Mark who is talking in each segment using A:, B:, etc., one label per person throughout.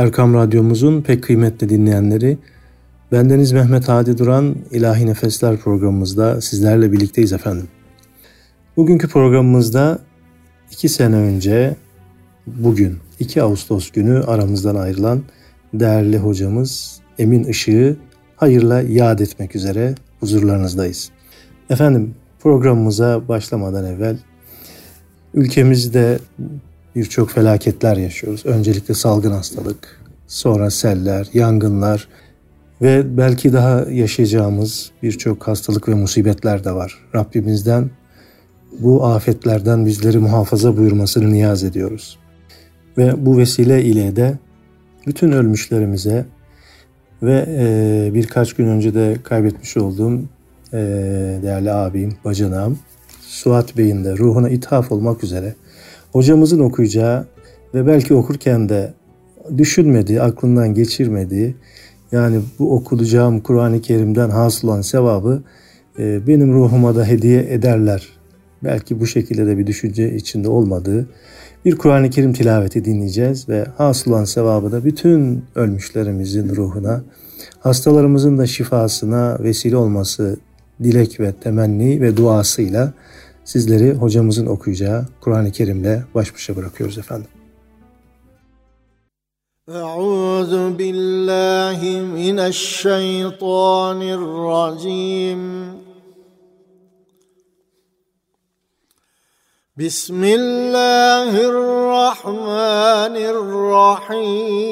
A: Erkam Radyomuzun pek kıymetli dinleyenleri, bendeniz Mehmet Hadi Duran İlahi Nefesler programımızda sizlerle birlikteyiz efendim. Bugünkü programımızda iki sene önce bugün 2 Ağustos günü aramızdan ayrılan değerli hocamız Emin Işık'ı hayırla yad etmek üzere huzurlarınızdayız. Efendim programımıza başlamadan evvel ülkemizde birçok felaketler yaşıyoruz. Öncelikle salgın hastalık, sonra seller, yangınlar ve belki daha yaşayacağımız birçok hastalık ve musibetler de var. Rabbimizden bu afetlerden bizleri muhafaza buyurmasını niyaz ediyoruz. Ve bu vesile ile de bütün ölmüşlerimize ve e, birkaç gün önce de kaybetmiş olduğum e, değerli abim, bacanağım Suat Bey'in de ruhuna ithaf olmak üzere hocamızın okuyacağı ve belki okurken de düşünmediği, aklından geçirmediği yani bu okuyacağım Kur'an-ı Kerim'den hasıl olan sevabı e, benim ruhuma da hediye ederler. Belki bu şekilde de bir düşünce içinde olmadığı bir Kur'an-ı Kerim tilaveti dinleyeceğiz ve hasıl olan sevabı da bütün ölmüşlerimizin ruhuna, hastalarımızın da şifasına vesile olması dilek ve temenni ve duasıyla sizleri hocamızın okuyacağı Kur'an-ı Kerim'le baş başa bırakıyoruz efendim.
B: أعوذ بالله من الشيطان الرجيم بسم الله الرحمن الرحيم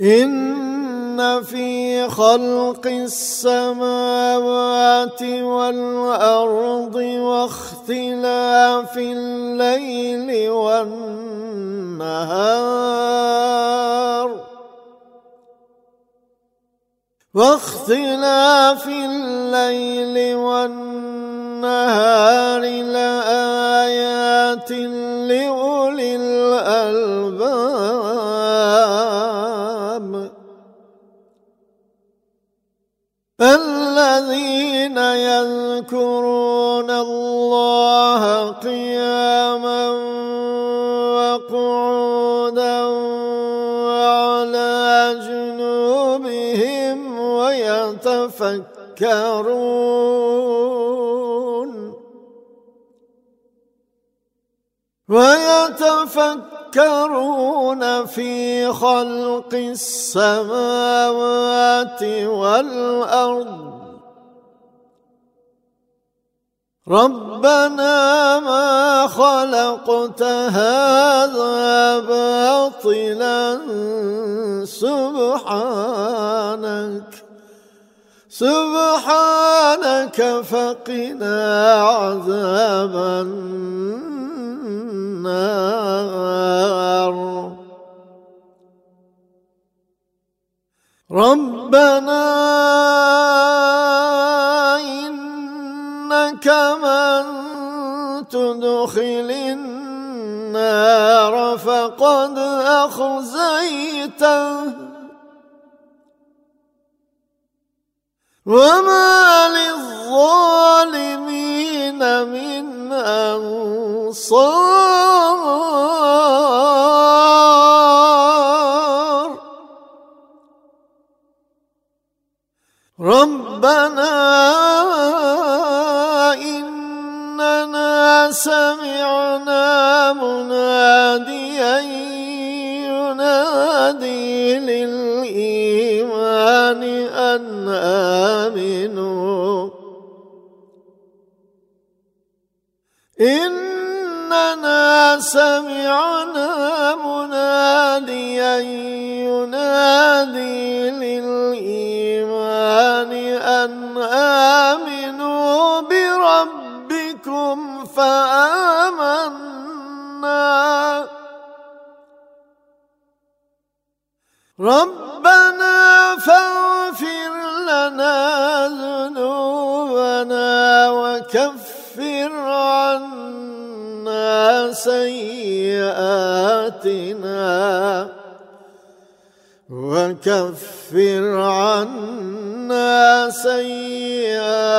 B: إن في خلق السماوات والأرض واختلاف الليل والنهار. واختلاف الليل والنهار لآيات لأولي الألباب. الذين يذكرون الله قياما وقعودا وعلى جنوبهم ويتفكرون ويتفكرون في خلق السماوات والأرض. ربنا ما خلقت هذا باطلا سبحانك سبحانك فقنا عذاب النار. ربنا إنك من تدخل النار فقد أخزيته. وما للظالمين من أنصار. ربنا إننا سمعنا مناديا ينادي للإيمان أن آمنوا. إننا سمعنا مناديا ينادي للإيمان أن آمنوا بربكم فآمنا. ربنا فاغفر لنا ذنوبنا وكفر عنا سيئاتنا وكفر عنا سيئاتنا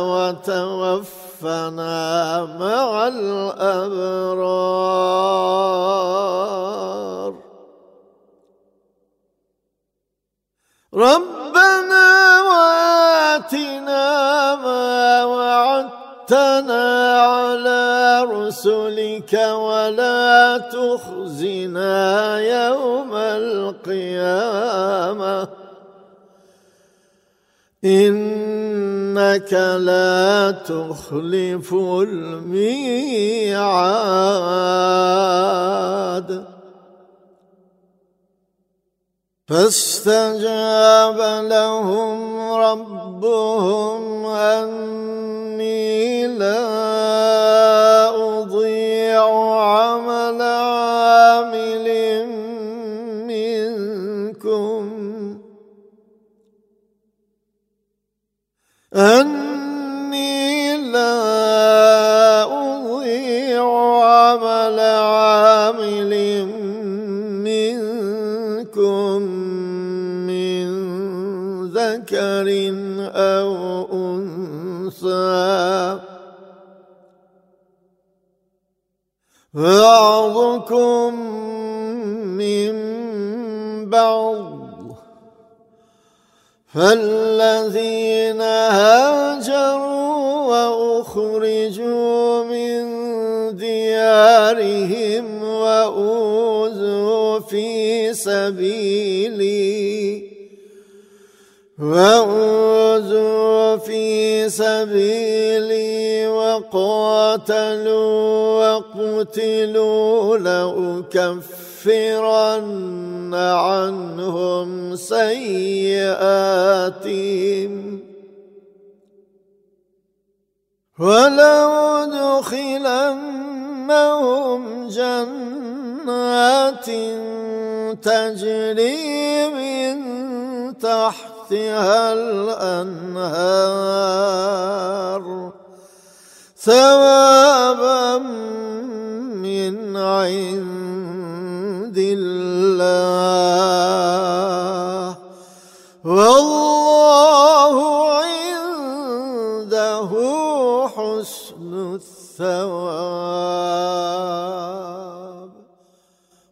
B: وتوفنا توفنا مع الأبرار. ربنا وآتنا ما وعدتنا على رسلك ولا تخزنا يوم القيامة. إنك لا تخلف الميعاد. فاستجاب لهم ربهم أني بعضكم من بعض فالذين هاجروا وأخرجوا من ديارهم وأوذوا في سبيلي وأوذوا في سبيلي وقاتلوا وقتلوا لأكفرن عنهم سيئاتهم. ولأدخلنهم جنات تجري من تحتها الأنهار. ثوابا من عند الله والله عنده حسن الثواب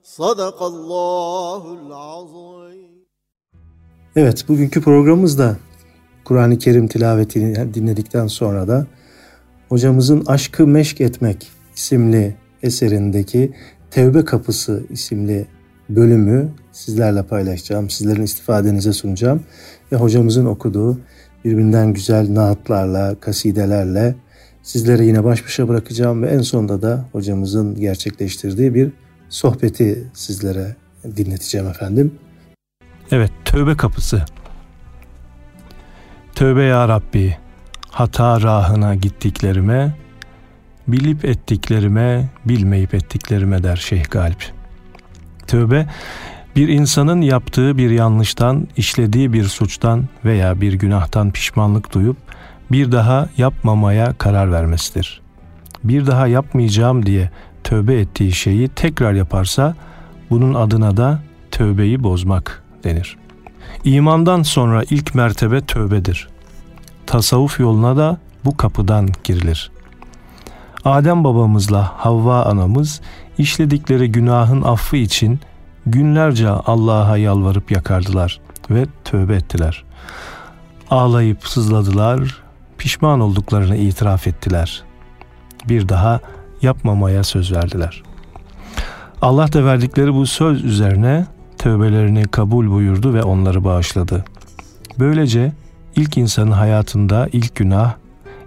B: صدق الله العظيم
C: Evet, bugünkü programımızda Kur'an-ı Kerim tilavetini dinledikten sonra da hocamızın Aşkı Meşk Etmek isimli eserindeki Tevbe Kapısı isimli bölümü sizlerle paylaşacağım. Sizlerin istifadenize sunacağım. Ve hocamızın okuduğu birbirinden güzel naatlarla, kasidelerle sizlere yine baş başa bırakacağım. Ve en sonunda da hocamızın gerçekleştirdiği bir sohbeti sizlere dinleteceğim efendim.
A: Evet, tövbe kapısı. Tövbe ya Rabbi, hata rahına gittiklerime, bilip ettiklerime, bilmeyip ettiklerime der Şeyh Galip. Tövbe, bir insanın yaptığı bir yanlıştan, işlediği bir suçtan veya bir günahtan pişmanlık duyup bir daha yapmamaya karar vermesidir. Bir daha yapmayacağım diye tövbe ettiği şeyi tekrar yaparsa bunun adına da tövbeyi bozmak denir. İmandan sonra ilk mertebe tövbedir. Tasavvuf yoluna da bu kapıdan girilir. Adem babamızla Havva anamız işledikleri günahın affı için günlerce Allah'a yalvarıp yakardılar ve tövbe ettiler. Ağlayıp sızladılar, pişman olduklarını itiraf ettiler. Bir daha yapmamaya söz verdiler. Allah da verdikleri bu söz üzerine tövbelerini kabul buyurdu ve onları bağışladı. Böylece ilk insanın hayatında ilk günah,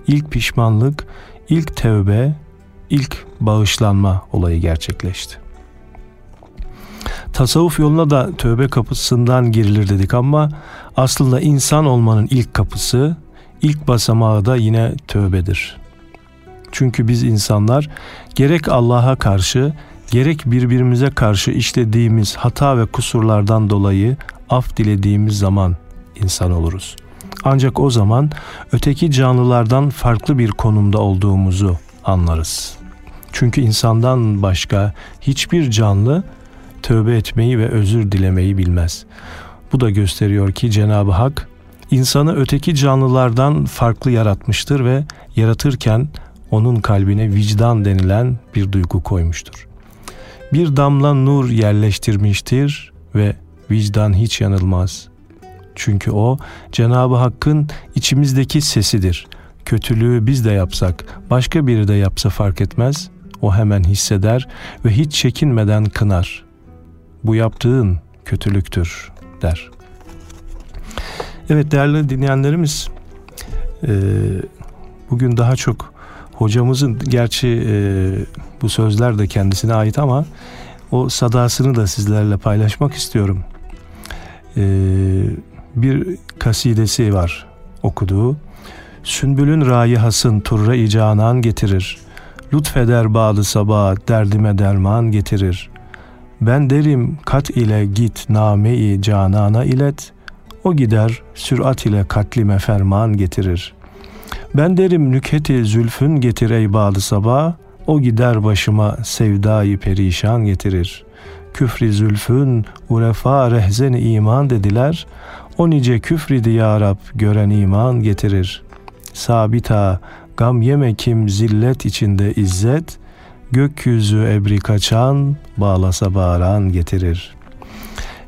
A: ilk pişmanlık, ilk tövbe, ilk bağışlanma olayı gerçekleşti. Tasavvuf yoluna da tövbe kapısından girilir dedik ama aslında insan olmanın ilk kapısı, ilk basamağı da yine tövbedir. Çünkü biz insanlar gerek Allah'a karşı gerek birbirimize karşı işlediğimiz hata ve kusurlardan dolayı af dilediğimiz zaman insan oluruz. Ancak o zaman öteki canlılardan farklı bir konumda olduğumuzu anlarız. Çünkü insandan başka hiçbir canlı tövbe etmeyi ve özür dilemeyi bilmez. Bu da gösteriyor ki Cenab-ı Hak insanı öteki canlılardan farklı yaratmıştır ve yaratırken onun kalbine vicdan denilen bir duygu koymuştur. Bir damla nur yerleştirmiştir ve vicdan hiç yanılmaz. Çünkü o Cenab-ı Hakk'ın içimizdeki sesidir. Kötülüğü biz de yapsak, başka biri de yapsa fark etmez. O hemen hisseder ve hiç çekinmeden kınar. Bu yaptığın kötülüktür der. Evet değerli dinleyenlerimiz, bugün daha çok hocamızın gerçi bu sözler de kendisine ait ama o sadasını da sizlerle paylaşmak istiyorum. Bir kasidesi var okuduğu. Sünbülün rayihasın turra-i canan getirir. Lütfeder bağlı sabah derdime derman getirir. Ben derim kat ile git name-i canana ilet. O gider sürat ile katlime ferman getirir. Ben derim nüketi zülfün getir ey bağlı sabah. O gider başıma sevdayı perişan getirir. Küfri zülfün urefa rehzen iman dediler. O nice küfridi ya Rab gören iman getirir. Sabita gam yeme kim zillet içinde izzet, gökyüzü ebri kaçan bağlasa bağıran getirir.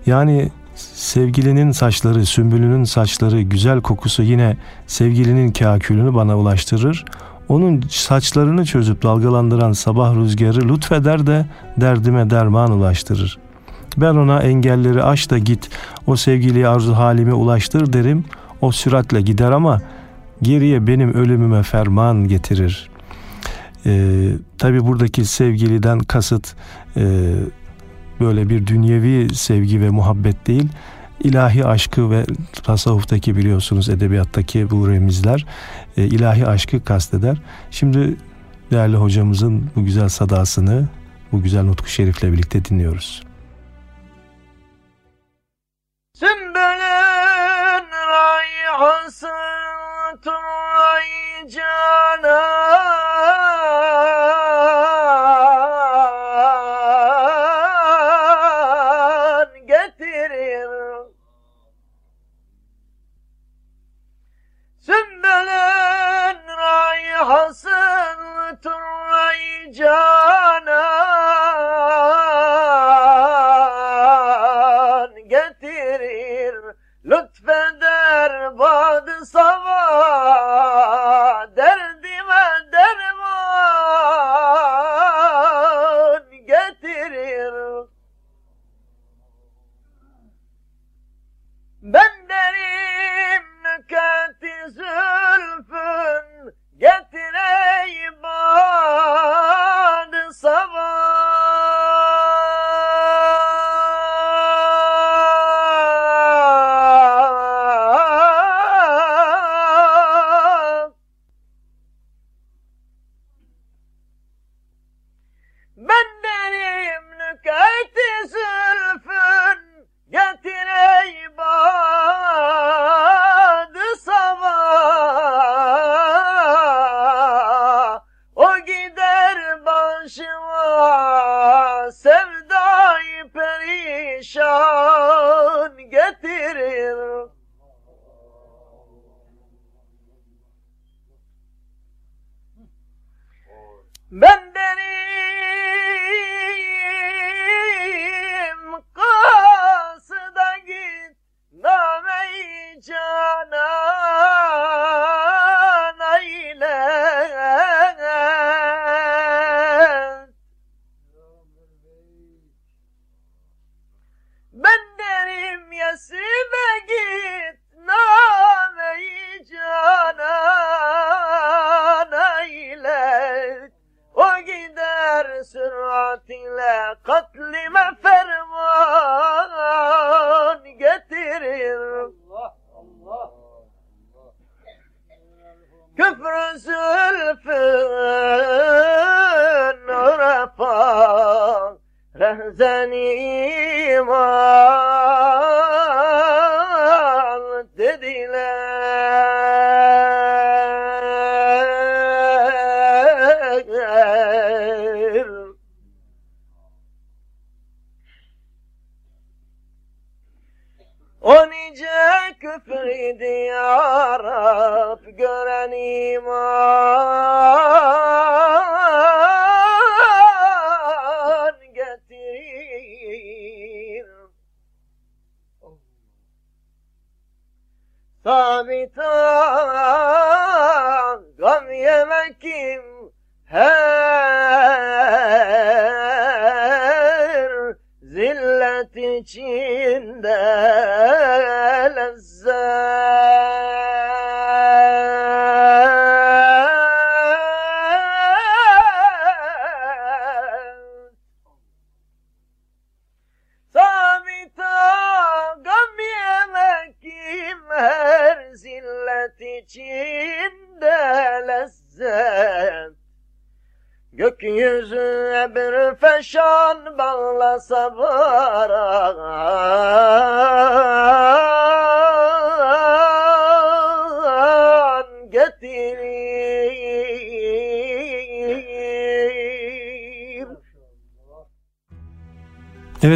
A: Yani sevgilinin saçları, sümbülünün saçları, güzel kokusu yine sevgilinin kakülünü bana ulaştırır. Onun saçlarını çözüp dalgalandıran sabah rüzgarı lütfeder de derdime derman ulaştırır. Ben ona engelleri aş da git, o sevgiliye arzu halime ulaştır derim. O süratle gider ama geriye benim ölümüme ferman getirir. Ee, Tabi buradaki sevgiliden kasıt e, böyle bir dünyevi sevgi ve muhabbet değil, ilahi aşkı ve tasavvuftaki biliyorsunuz edebiyattaki bu remizler e, ilahi aşkı kasteder. Şimdi değerli hocamızın bu güzel sadasını bu güzel nutku şerifle birlikte dinliyoruz.
D: Turayı canan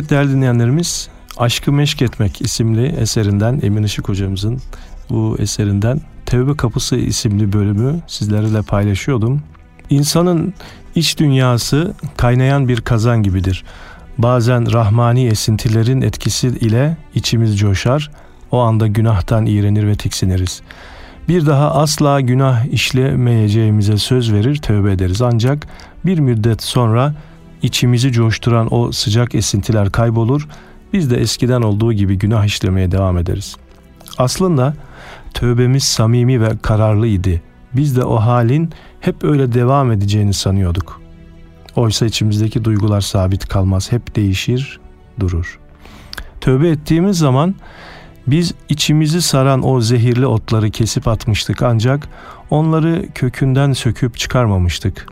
A: Evet değerli dinleyenlerimiz Aşkı Meşk Etmek isimli eserinden Emin Işık hocamızın bu eserinden Tevbe Kapısı isimli bölümü sizlerle paylaşıyordum. İnsanın iç dünyası kaynayan bir kazan gibidir. Bazen rahmani esintilerin etkisi ile içimiz coşar, o anda günahtan iğrenir ve tiksiniriz. Bir daha asla günah işlemeyeceğimize söz verir, tövbe ederiz. Ancak bir müddet sonra içimizi coşturan o sıcak esintiler kaybolur, biz de eskiden olduğu gibi günah işlemeye devam ederiz. Aslında tövbemiz samimi ve kararlıydı. Biz de o halin hep öyle devam edeceğini sanıyorduk. Oysa içimizdeki duygular sabit kalmaz, hep değişir, durur. Tövbe ettiğimiz zaman biz içimizi saran o zehirli otları kesip atmıştık ancak onları kökünden söküp çıkarmamıştık.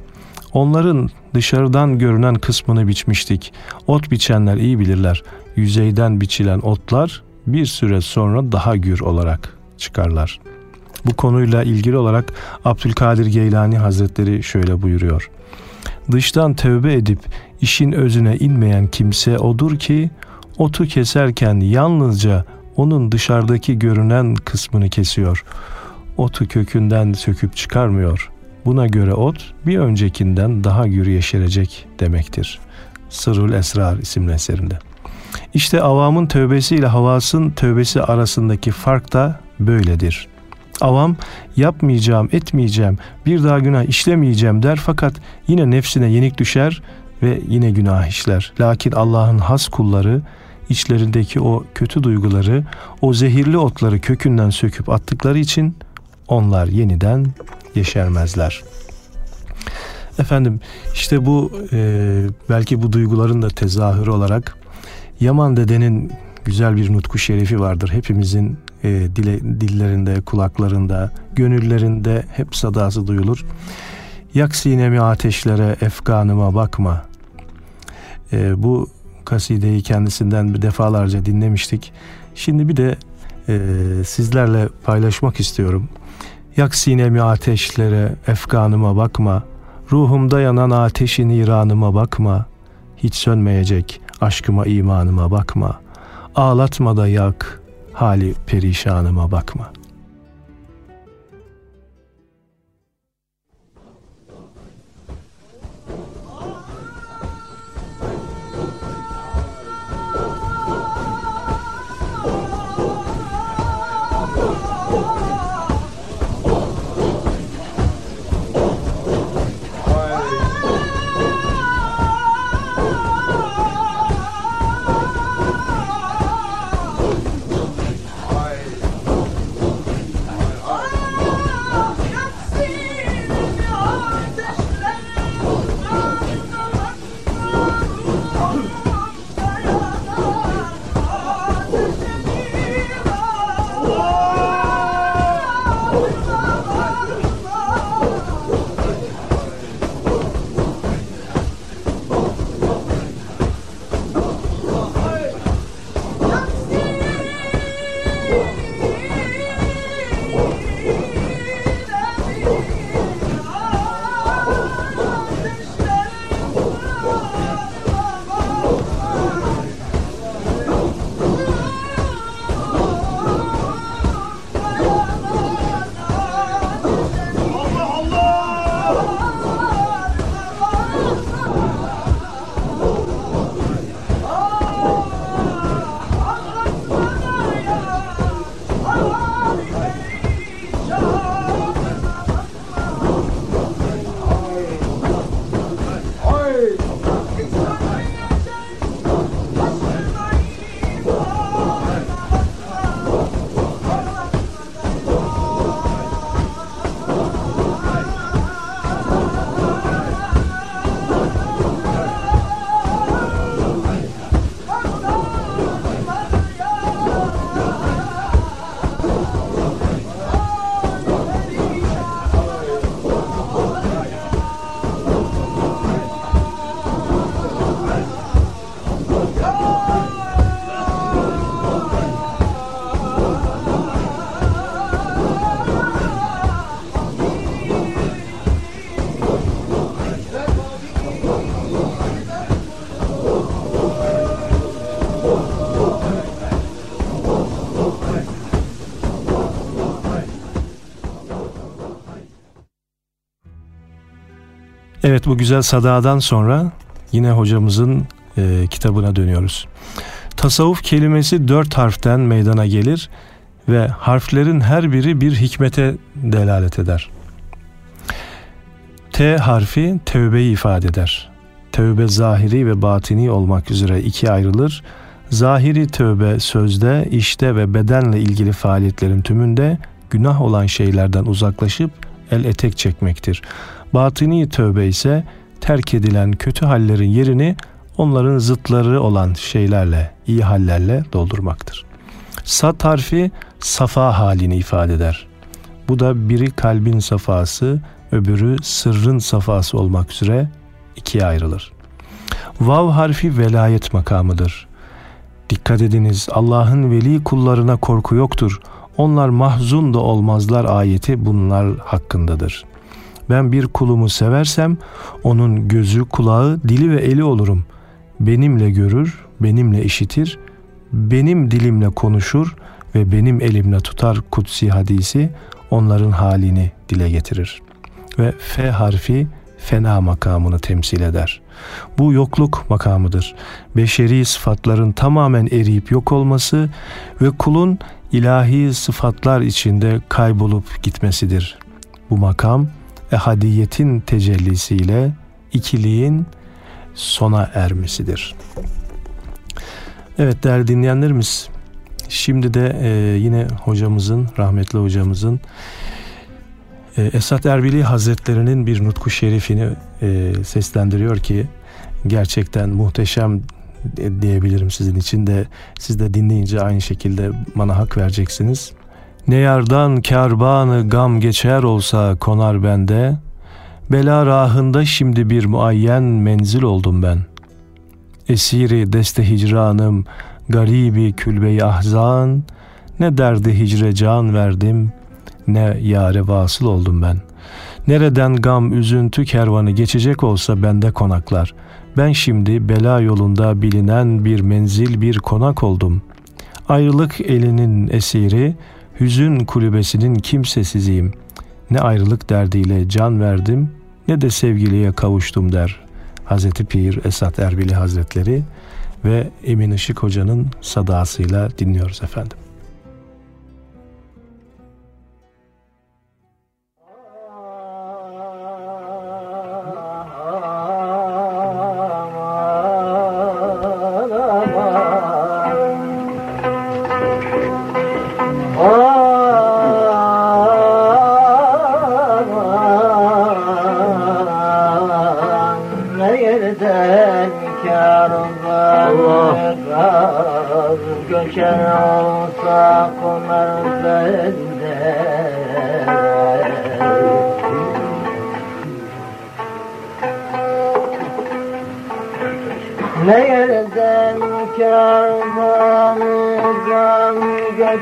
A: Onların dışarıdan görünen kısmını biçmiştik. Ot biçenler iyi bilirler. Yüzeyden biçilen otlar bir süre sonra daha gür olarak çıkarlar. Bu konuyla ilgili olarak Abdülkadir Geylani Hazretleri şöyle buyuruyor. Dıştan tövbe edip işin özüne inmeyen kimse odur ki otu keserken yalnızca onun dışarıdaki görünen kısmını kesiyor. Otu kökünden söküp çıkarmıyor. Buna göre ot bir öncekinden daha gür yeşerecek demektir. Sırrul Esrar isimli eserinde. İşte avamın tövbesi ile havasın tövbesi arasındaki fark da böyledir. Avam yapmayacağım, etmeyeceğim, bir daha günah işlemeyeceğim der fakat yine nefsine yenik düşer ve yine günah işler. Lakin Allah'ın has kulları içlerindeki o kötü duyguları, o zehirli otları kökünden söküp attıkları için onlar yeniden yeşermezler. Efendim işte bu e, belki bu duyguların da tezahürü olarak Yaman dedenin güzel bir nutku şerifi vardır. Hepimizin e, dile, dillerinde, kulaklarında, gönüllerinde hep sadası duyulur. Yak sinemi ateşlere, efkanıma bakma. E, bu kasideyi kendisinden bir defalarca dinlemiştik. Şimdi bir de e, sizlerle paylaşmak istiyorum. Yak sinemi ateşlere, efkanıma bakma. Ruhumda yanan ateşin iranıma bakma. Hiç sönmeyecek aşkıma imanıma bakma. Ağlatma da yak, hali perişanıma bakma. Evet bu güzel sadadan sonra yine hocamızın e, kitabına dönüyoruz. Tasavvuf kelimesi dört harften meydana gelir ve harflerin her biri bir hikmete delalet eder. T harfi tevbeyi ifade eder. Tevbe zahiri ve batini olmak üzere ikiye ayrılır. Zahiri tövbe sözde, işte ve bedenle ilgili faaliyetlerin tümünde günah olan şeylerden uzaklaşıp el etek çekmektir. Batini tövbe ise terk edilen kötü hallerin yerini onların zıtları olan şeylerle, iyi hallerle doldurmaktır. Sat harfi safa halini ifade eder. Bu da biri kalbin safası, öbürü sırrın safası olmak üzere ikiye ayrılır. Vav harfi velayet makamıdır. Dikkat ediniz Allah'ın veli kullarına korku yoktur. Onlar mahzun da olmazlar ayeti bunlar hakkındadır. Ben bir kulumu seversem onun gözü, kulağı, dili ve eli olurum. Benimle görür, benimle işitir, benim dilimle konuşur ve benim elimle tutar kutsi hadisi onların halini dile getirir. Ve F harfi fena makamını temsil eder. Bu yokluk makamıdır. Beşeri sıfatların tamamen eriyip yok olması ve kulun ilahi sıfatlar içinde kaybolup gitmesidir. Bu makam ehadiyetin tecellisiyle ikiliğin sona ermesidir. Evet değerli dinleyenlerimiz şimdi de e, yine hocamızın rahmetli hocamızın e, Esat Erbili Hazretlerinin bir nutku şerifini e, seslendiriyor ki gerçekten muhteşem diyebilirim sizin için de siz de dinleyince aynı şekilde bana hak vereceksiniz. Ne yardan kerbanı gam geçer olsa konar bende, bela rahında şimdi bir muayyen menzil oldum ben. Esiri deste hicranım, garibi külbe ahzan, ne derdi hicre can verdim, ne yare vasıl oldum ben. Nereden gam üzüntü kervanı geçecek olsa bende konaklar. Ben şimdi bela yolunda bilinen bir menzil bir konak oldum. Ayrılık elinin esiri, hüzün kulübesinin kimsesiziyim. Ne ayrılık derdiyle can verdim ne de sevgiliye kavuştum der. Hazreti Pir Esat Erbili Hazretleri ve Emin Işık Hoca'nın sadasıyla dinliyoruz efendim.
D: Ne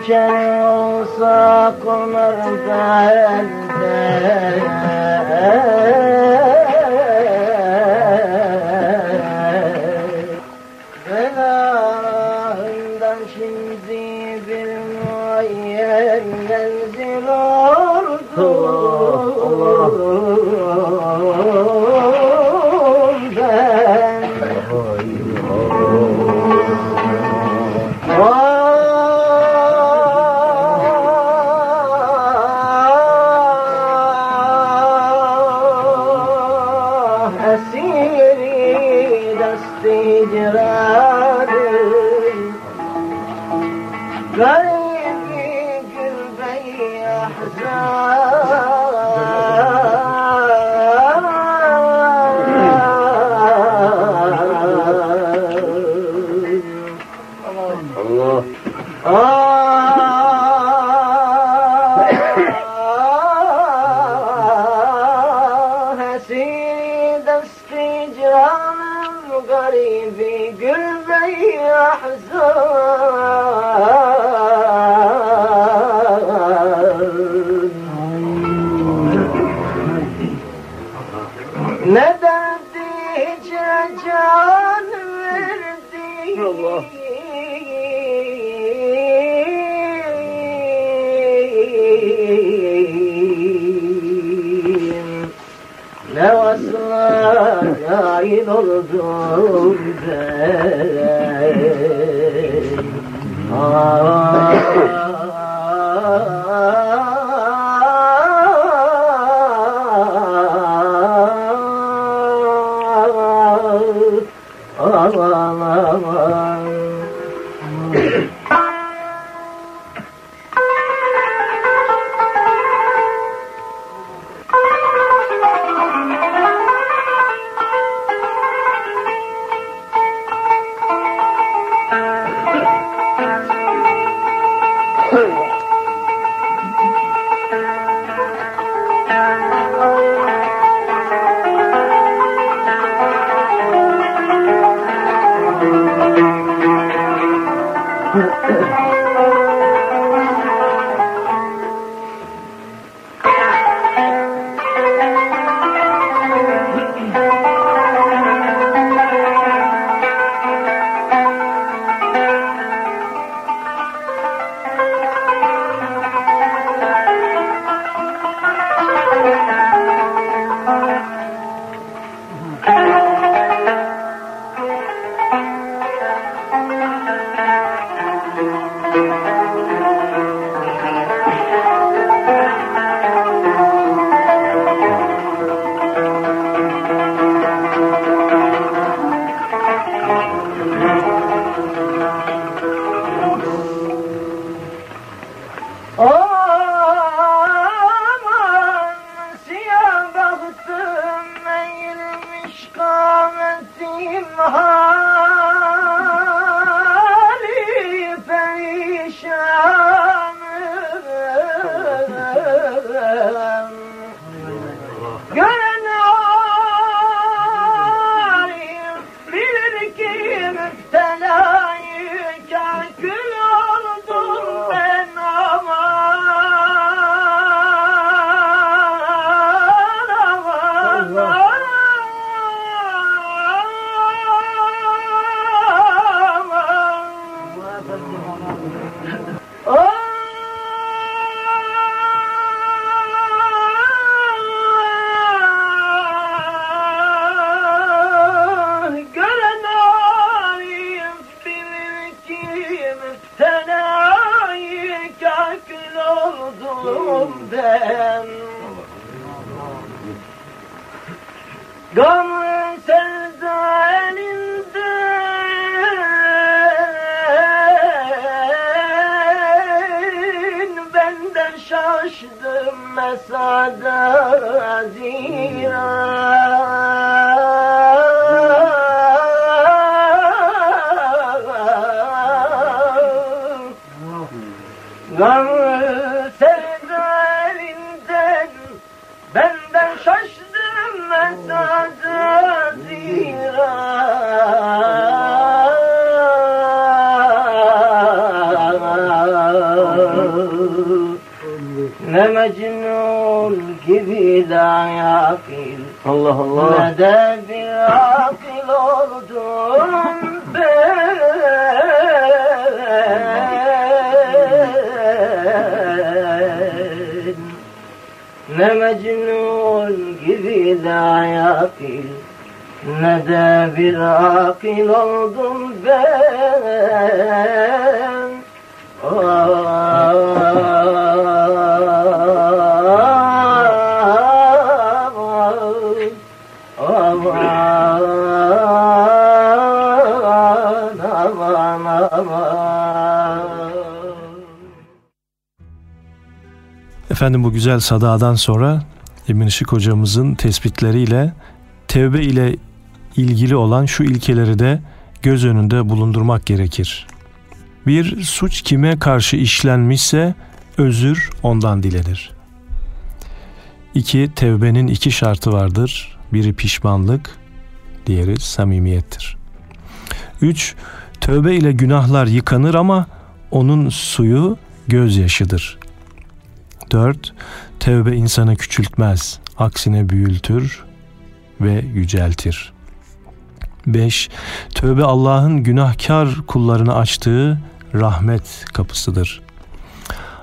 A: Efendim bu güzel sadadan sonra Emin Işık hocamızın tespitleriyle tevbe ile ilgili olan şu ilkeleri de göz önünde bulundurmak gerekir. Bir suç kime karşı işlenmişse özür ondan dilenir. İki, tevbenin iki şartı vardır. Biri pişmanlık, diğeri samimiyettir. Üç, tövbe ile günahlar yıkanır ama onun suyu gözyaşıdır. 4. Tevbe insanı küçültmez, aksine büyültür ve yüceltir. 5. Tövbe Allah'ın günahkar kullarını açtığı rahmet kapısıdır.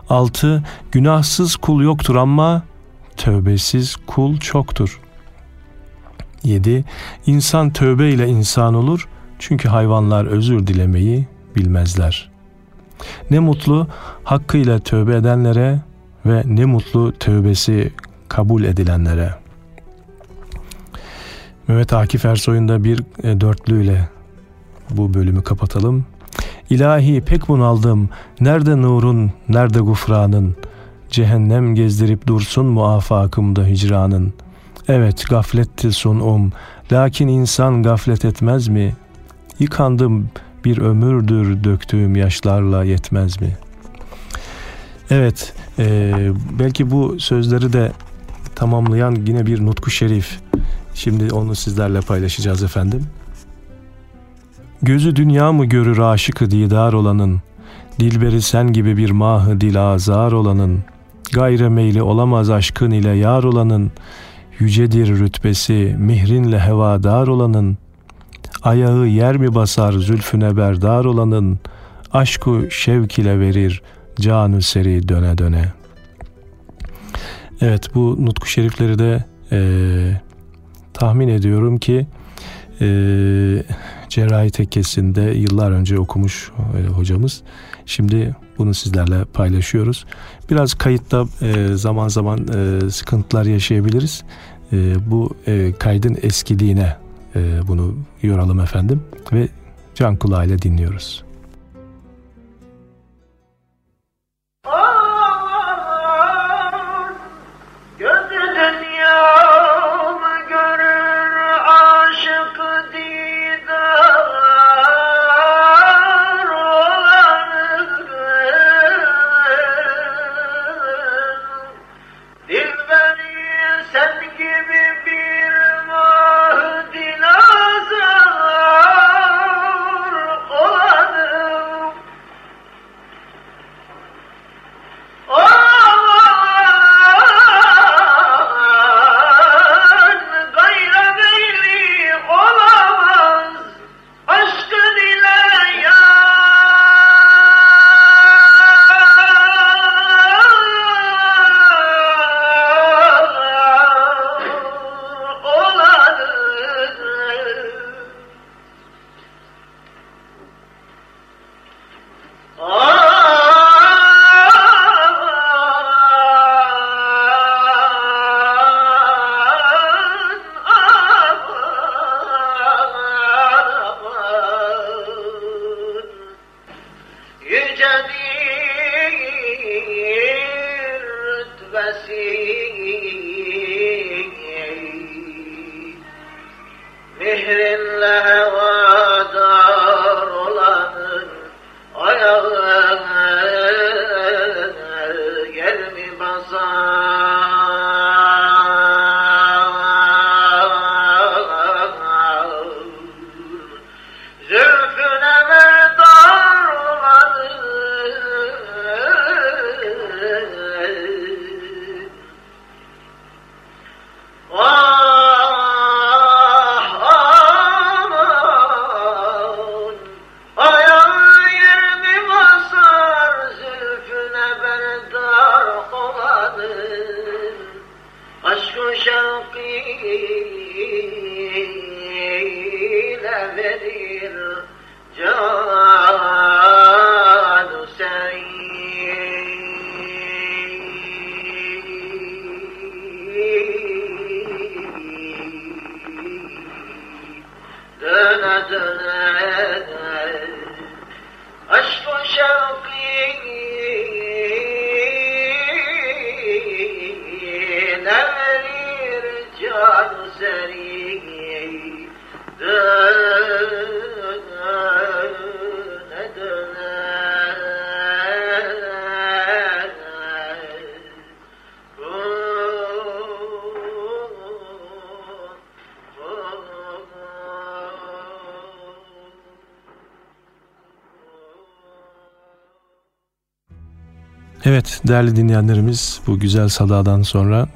A: 6. Günahsız kul yoktur ama tövbesiz kul çoktur.
D: 7. İnsan tövbe ile insan olur çünkü hayvanlar özür dilemeyi bilmezler. Ne mutlu hakkıyla tövbe edenlere ve ne mutlu tövbesi kabul edilenlere. Mehmet Akif Ersoy'un da bir e, dörtlüyle bu bölümü kapatalım. İlahi pek bunaldım. Nerede nurun, nerede gufranın? Cehennem gezdirip dursun muafakımda hicranın. Evet gafletti sunum. Lakin insan gaflet etmez mi? Yıkandım bir ömürdür döktüğüm yaşlarla yetmez mi? Evet, e, belki bu sözleri de tamamlayan yine bir nutku şerif. Şimdi onu sizlerle paylaşacağız efendim. Gözü dünya mı görür aşıkı didar olanın, Dilberi sen gibi bir mahı dil azar olanın, Gayre meyli olamaz aşkın ile yar olanın, Yücedir rütbesi mihrinle hevadar olanın, Ayağı yer mi basar zülfüne berdar olanın, Aşku şevk ile verir canü seri döne döne. Evet bu nutku şerifleri de e, tahmin ediyorum ki e, cerrahi tekkesinde yıllar önce okumuş e, hocamız. Şimdi bunu sizlerle paylaşıyoruz. Biraz kayıtta e, zaman zaman e, sıkıntılar yaşayabiliriz. E, bu e, kaydın eskiliğine e, bunu yoralım efendim ve can kulağıyla dinliyoruz. Evet değerli dinleyenlerimiz bu güzel sadadan sonra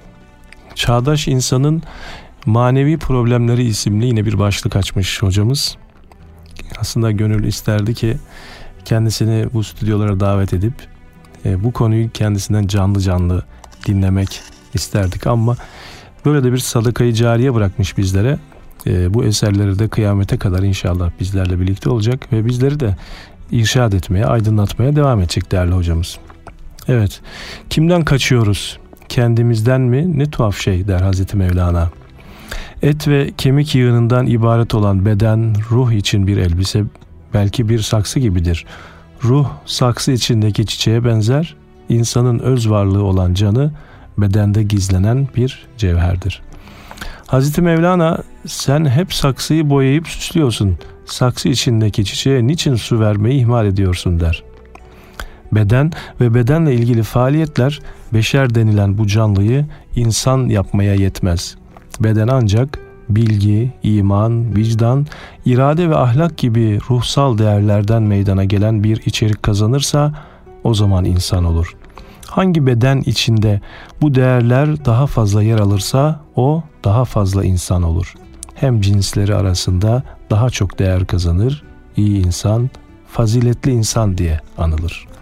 D: Çağdaş insanın manevi problemleri isimli yine bir başlık açmış hocamız. Aslında gönül isterdi ki kendisini bu stüdyolara davet edip e, bu konuyu kendisinden canlı canlı dinlemek isterdik ama böyle de bir sadakayı cariye bırakmış bizlere.
A: E, bu eserleri de kıyamete kadar inşallah bizlerle birlikte olacak ve bizleri de irşad etmeye, aydınlatmaya devam edecek değerli hocamız. Evet, kimden kaçıyoruz? Kendimizden mi? Ne tuhaf şey der Hazreti Mevlana. Et ve kemik yığınından ibaret olan beden, ruh için bir elbise, belki bir saksı gibidir. Ruh saksı içindeki çiçeğe benzer, insanın öz varlığı olan canı bedende gizlenen bir cevherdir. Hazreti Mevlana sen hep saksıyı boyayıp süslüyorsun. Saksı içindeki çiçeğe niçin su vermeyi ihmal ediyorsun der. Beden ve bedenle ilgili faaliyetler beşer denilen bu canlıyı insan yapmaya yetmez. Beden ancak bilgi, iman, vicdan, irade ve ahlak gibi ruhsal değerlerden meydana gelen bir içerik kazanırsa o zaman insan olur. Hangi beden içinde bu değerler daha fazla yer alırsa o daha fazla insan olur. Hem cinsleri arasında daha çok değer kazanır, iyi insan, faziletli insan diye anılır.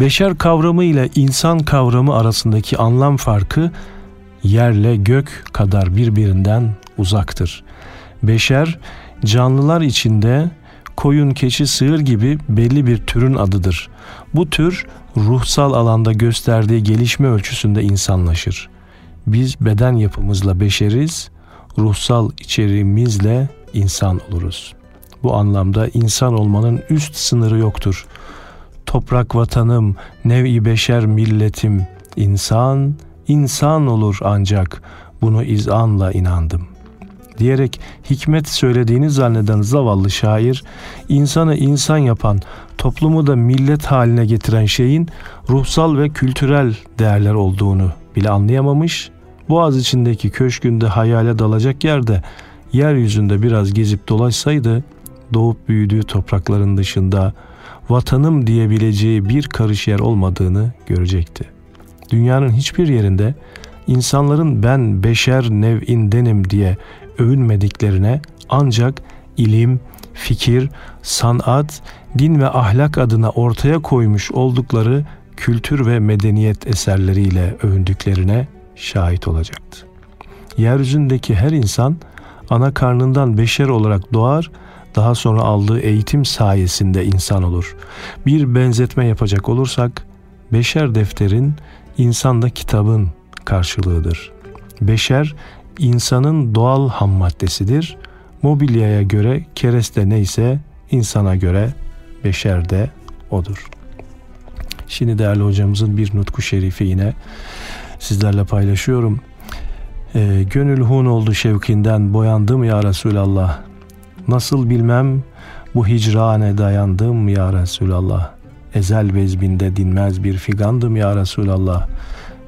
A: Beşer kavramı ile insan kavramı arasındaki anlam farkı yerle gök kadar birbirinden uzaktır. Beşer canlılar içinde koyun, keçi, sığır gibi belli bir türün adıdır. Bu tür ruhsal alanda gösterdiği gelişme ölçüsünde insanlaşır. Biz beden yapımızla beşeriz, ruhsal içeriğimizle insan oluruz. Bu anlamda insan olmanın üst sınırı yoktur. Toprak vatanım, nev-i beşer milletim, insan, insan olur ancak bunu izanla inandım. Diyerek hikmet söylediğini zanneden zavallı şair, insanı insan yapan, toplumu da millet haline getiren şeyin ruhsal ve kültürel değerler olduğunu bile anlayamamış, Boğaz içindeki köşkünde hayale dalacak yerde yeryüzünde biraz gezip dolaşsaydı doğup büyüdüğü toprakların dışında vatanım diyebileceği bir karış yer olmadığını görecekti. Dünyanın hiçbir yerinde insanların ben beşer nev'indenim diye övünmediklerine ancak ilim, fikir, sanat, din ve ahlak adına ortaya koymuş oldukları kültür ve medeniyet eserleriyle övündüklerine şahit olacaktı. Yeryüzündeki her insan ana karnından beşer olarak doğar, daha sonra aldığı eğitim sayesinde insan olur. Bir benzetme yapacak olursak, beşer defterin, insanda kitabın karşılığıdır. Beşer, insanın doğal ham maddesidir. Mobilyaya göre kereste neyse, insana göre beşer de odur. Şimdi değerli hocamızın bir nutku şerifi yine sizlerle paylaşıyorum. E, gönül hun oldu şevkinden boyandım ya Resulallah. Nasıl bilmem bu hicrane dayandım ya Resulallah. Ezel vezbinde dinmez bir figandım ya Resulallah.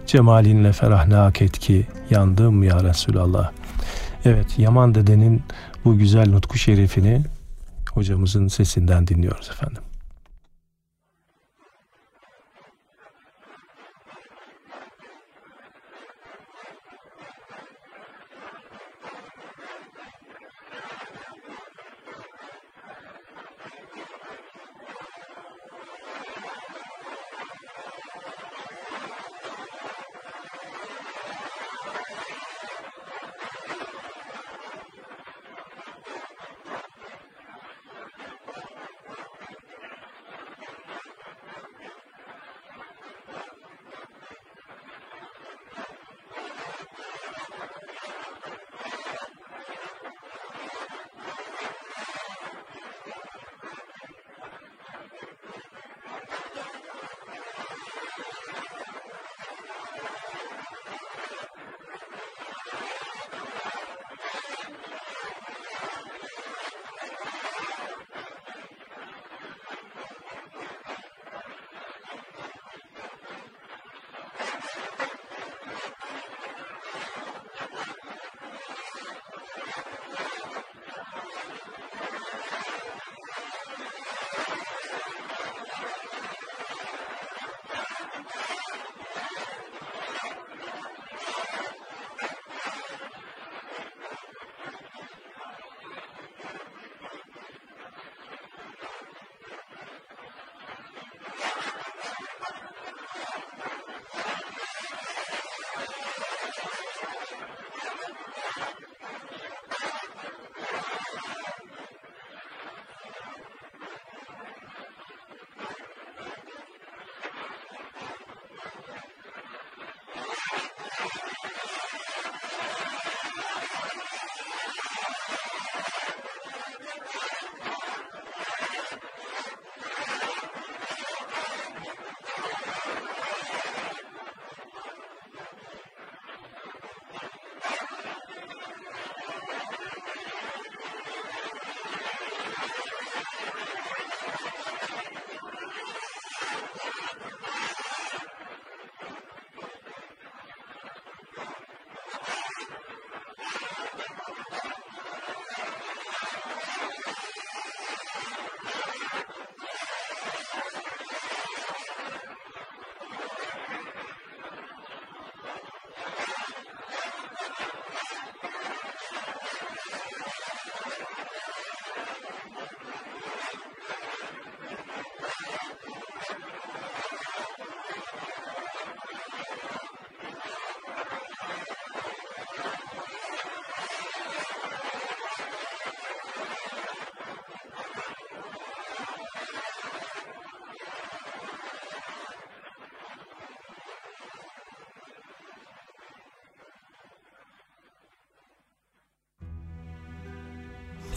A: Cemalinle ferahnak et ki yandım ya Resulallah. Evet Yaman dedenin bu güzel nutku şerifini hocamızın sesinden dinliyoruz efendim.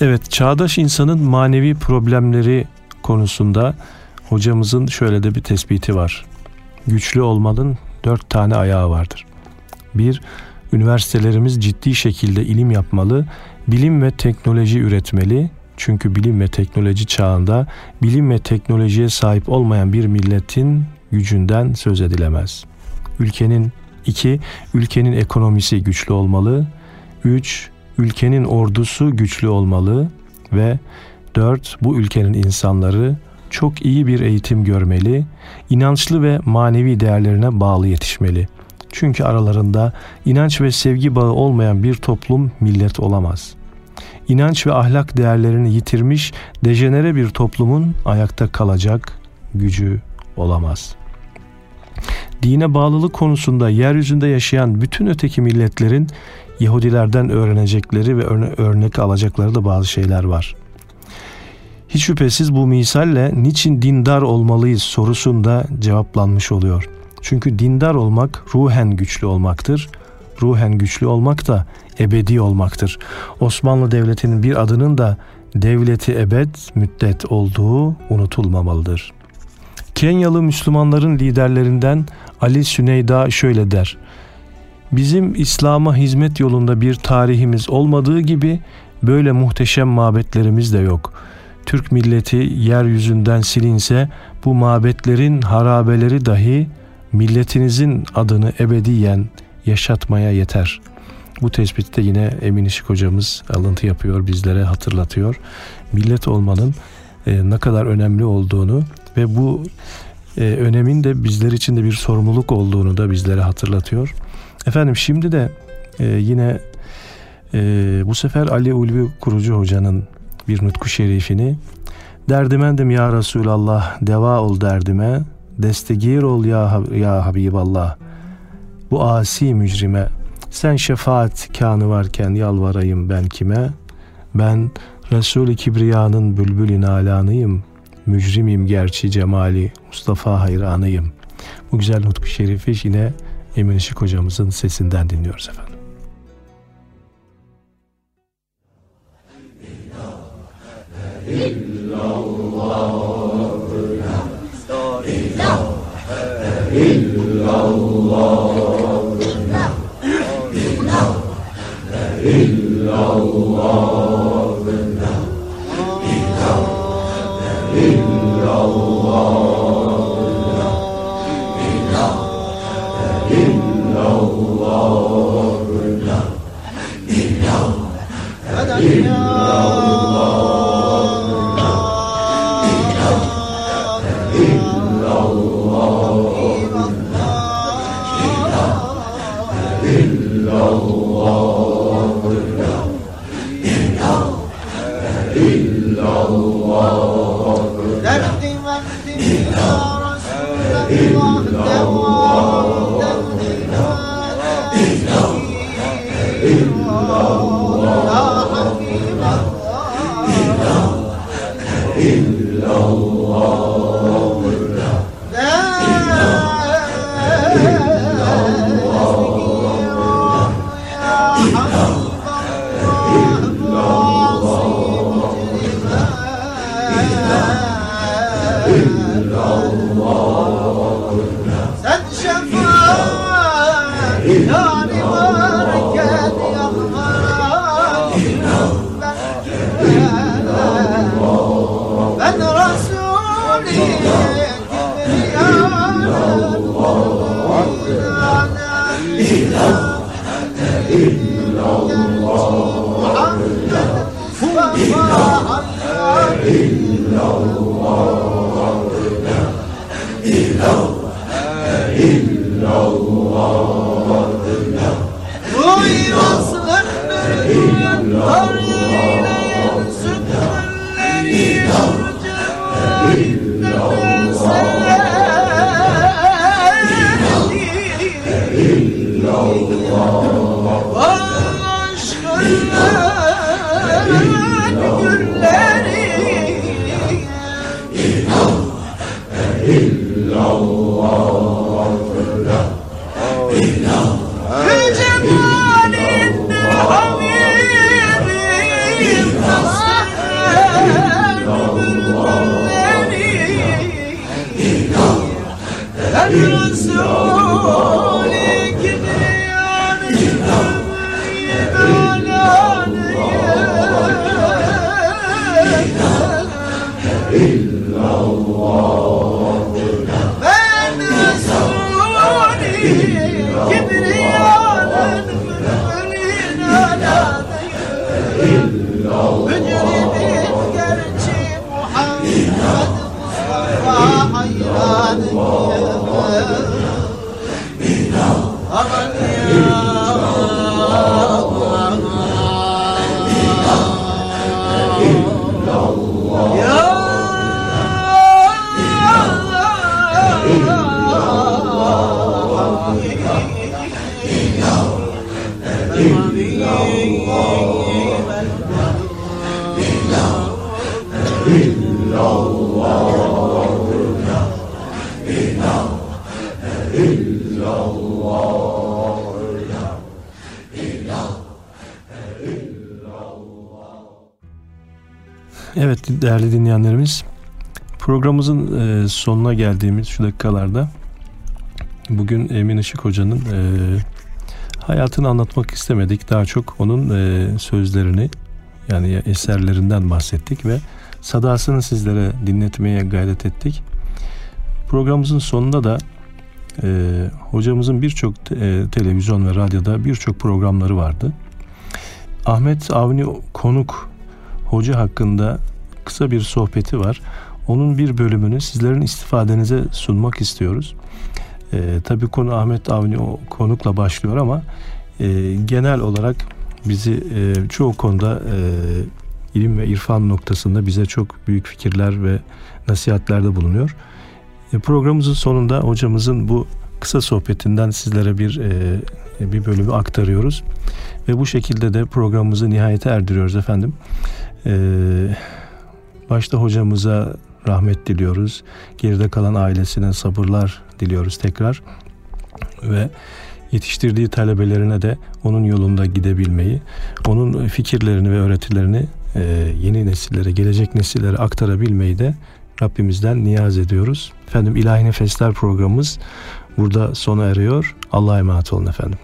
A: Evet, çağdaş insanın manevi problemleri konusunda hocamızın şöyle de bir tespiti var. Güçlü olmanın dört tane ayağı vardır. Bir, üniversitelerimiz ciddi şekilde ilim yapmalı, bilim ve teknoloji üretmeli. Çünkü bilim ve teknoloji çağında bilim ve teknolojiye sahip olmayan bir milletin gücünden söz edilemez. Ülkenin iki, ülkenin ekonomisi güçlü olmalı. Üç, ülkenin ordusu güçlü olmalı ve dört, bu ülkenin insanları çok iyi bir eğitim görmeli, inançlı ve manevi değerlerine bağlı yetişmeli. Çünkü aralarında inanç ve sevgi bağı olmayan bir toplum millet olamaz. İnanç ve ahlak değerlerini yitirmiş dejenere bir toplumun ayakta kalacak gücü olamaz. Dine bağlılık konusunda yeryüzünde yaşayan bütün öteki milletlerin Yahudilerden öğrenecekleri ve örnek alacakları da bazı şeyler var. Hiç şüphesiz bu misalle niçin dindar olmalıyız sorusunda cevaplanmış oluyor. Çünkü dindar olmak ruhen güçlü olmaktır. Ruhen güçlü olmak da ebedi olmaktır. Osmanlı Devleti'nin bir adının da devleti ebed müddet olduğu unutulmamalıdır. Kenyalı Müslümanların liderlerinden Ali Süneyda şöyle der. Bizim İslam'a hizmet yolunda bir tarihimiz olmadığı gibi böyle muhteşem mabetlerimiz de yok. Türk milleti yeryüzünden silinse bu mabetlerin harabeleri dahi milletinizin adını ebediyen yaşatmaya yeter. Bu tespitte yine Emin Işık hocamız alıntı yapıyor, bizlere hatırlatıyor. Millet olmanın e, ne kadar önemli olduğunu ve bu e, önemin de bizler için de bir sorumluluk olduğunu da bizlere hatırlatıyor. Efendim şimdi de e, yine e, bu sefer Ali Ulvi Kurucu Hoca'nın bir nutku şerifini Derdimendim ya Resulallah deva ol derdime destegir ol ya, ya Habiballah. Bu asi mücrime sen şefaat kanı varken yalvarayım ben kime? Ben Resul-i Kibriya'nın bülbül nalanıyım mücrimim gerçi cemali Mustafa hayranıyım bu güzel nutku şerifi yine Emin Işık hocamızın sesinden dinliyoruz efendim. Lord. Değerli dinleyenlerimiz programımızın e, sonuna geldiğimiz şu dakikalarda bugün Emin Işık Hoca'nın e, hayatını anlatmak istemedik. Daha çok onun e, sözlerini yani eserlerinden bahsettik ve sadasını sizlere dinletmeye gayret ettik. Programımızın sonunda da hocamızın birçok te, televizyon ve radyoda birçok programları vardı. Ahmet Avni Konuk hoca hakkında kısa bir sohbeti var. Onun bir bölümünü sizlerin istifadenize sunmak istiyoruz. E, tabii konu Ahmet Avni o konukla başlıyor ama e, genel olarak bizi e, çoğu konuda e, ilim ve irfan noktasında bize çok büyük fikirler ve nasihatlerde bulunuyor. E, programımızın sonunda hocamızın bu kısa sohbetinden sizlere bir e, bir bölümü aktarıyoruz ve bu şekilde de programımızı nihayete erdiriyoruz efendim. Ee, başta hocamıza rahmet diliyoruz. Geride kalan ailesine sabırlar diliyoruz tekrar. Ve yetiştirdiği talebelerine de onun yolunda gidebilmeyi, onun fikirlerini ve öğretilerini e, yeni nesillere, gelecek nesillere aktarabilmeyi de Rabbimizden niyaz ediyoruz. Efendim İlahi Nefesler programımız burada sona eriyor. Allah'a emanet olun efendim.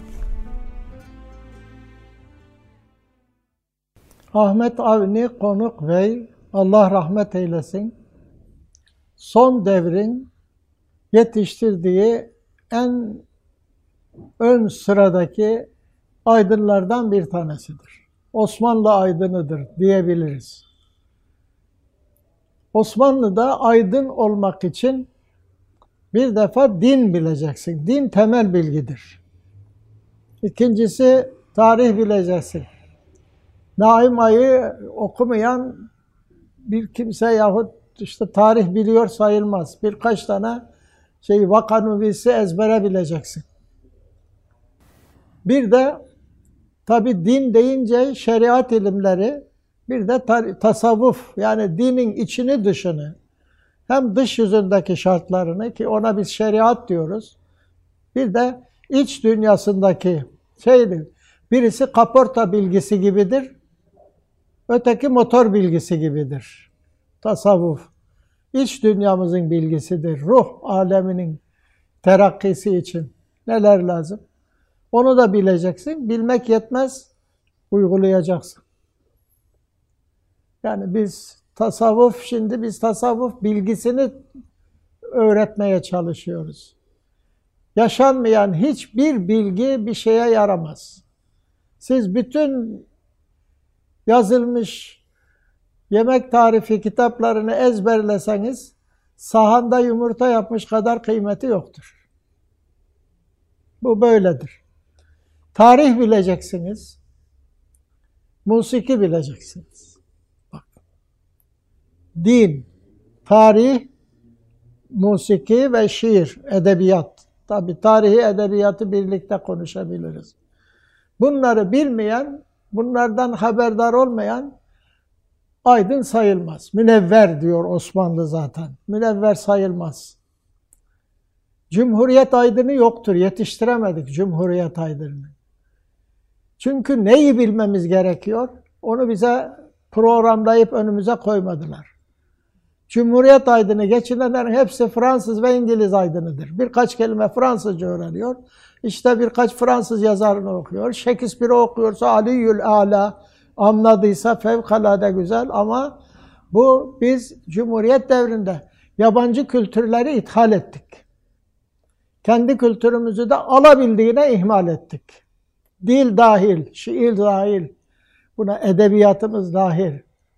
E: Ahmet Avni Konuk Bey, Allah rahmet eylesin, son devrin yetiştirdiği en ön sıradaki aydınlardan bir tanesidir. Osmanlı aydınıdır diyebiliriz. Osmanlı'da aydın olmak için bir defa din bileceksin. Din temel bilgidir. İkincisi tarih bileceksin. Naim Ay'ı okumayan bir kimse yahut işte tarih biliyor sayılmaz. Birkaç tane şey vakanuvisi ezbere bileceksin. Bir de tabi din deyince şeriat ilimleri bir de tasavvuf yani dinin içini dışını hem dış yüzündeki şartlarını ki ona biz şeriat diyoruz. Bir de iç dünyasındaki şeydi. Birisi kaporta bilgisi gibidir. Öteki motor bilgisi gibidir. Tasavvuf. İç dünyamızın bilgisidir. Ruh aleminin terakkisi için neler lazım? Onu da bileceksin. Bilmek yetmez, uygulayacaksın. Yani biz tasavvuf, şimdi biz tasavvuf bilgisini öğretmeye çalışıyoruz. Yaşanmayan hiçbir bilgi bir şeye yaramaz. Siz bütün yazılmış yemek tarifi kitaplarını ezberleseniz sahanda yumurta yapmış kadar kıymeti yoktur. Bu böyledir. Tarih bileceksiniz. Musiki bileceksiniz. Bak. Din, tarih, musiki ve şiir, edebiyat. Tabi tarihi edebiyatı birlikte konuşabiliriz. Bunları bilmeyen bunlardan haberdar olmayan aydın sayılmaz. Münevver diyor Osmanlı zaten. Münevver sayılmaz. Cumhuriyet aydını yoktur. Yetiştiremedik Cumhuriyet aydını. Çünkü neyi bilmemiz gerekiyor? Onu bize programlayıp önümüze koymadılar. Cumhuriyet aydını geçinenlerin hepsi Fransız ve İngiliz aydınıdır. Birkaç kelime Fransızca öğreniyor. İşte birkaç Fransız yazarını okuyor. Shakespeare okuyorsa Aliyül Ala anladıysa fevkalade güzel ama bu biz Cumhuriyet devrinde yabancı kültürleri ithal ettik. Kendi kültürümüzü de alabildiğine ihmal ettik. Dil dahil, şiir dahil, buna edebiyatımız dahil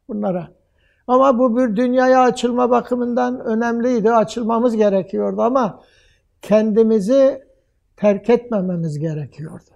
E: bunlara. Ama bu bir dünyaya açılma bakımından önemliydi, açılmamız gerekiyordu ama kendimizi terk etmememiz gerekiyordu.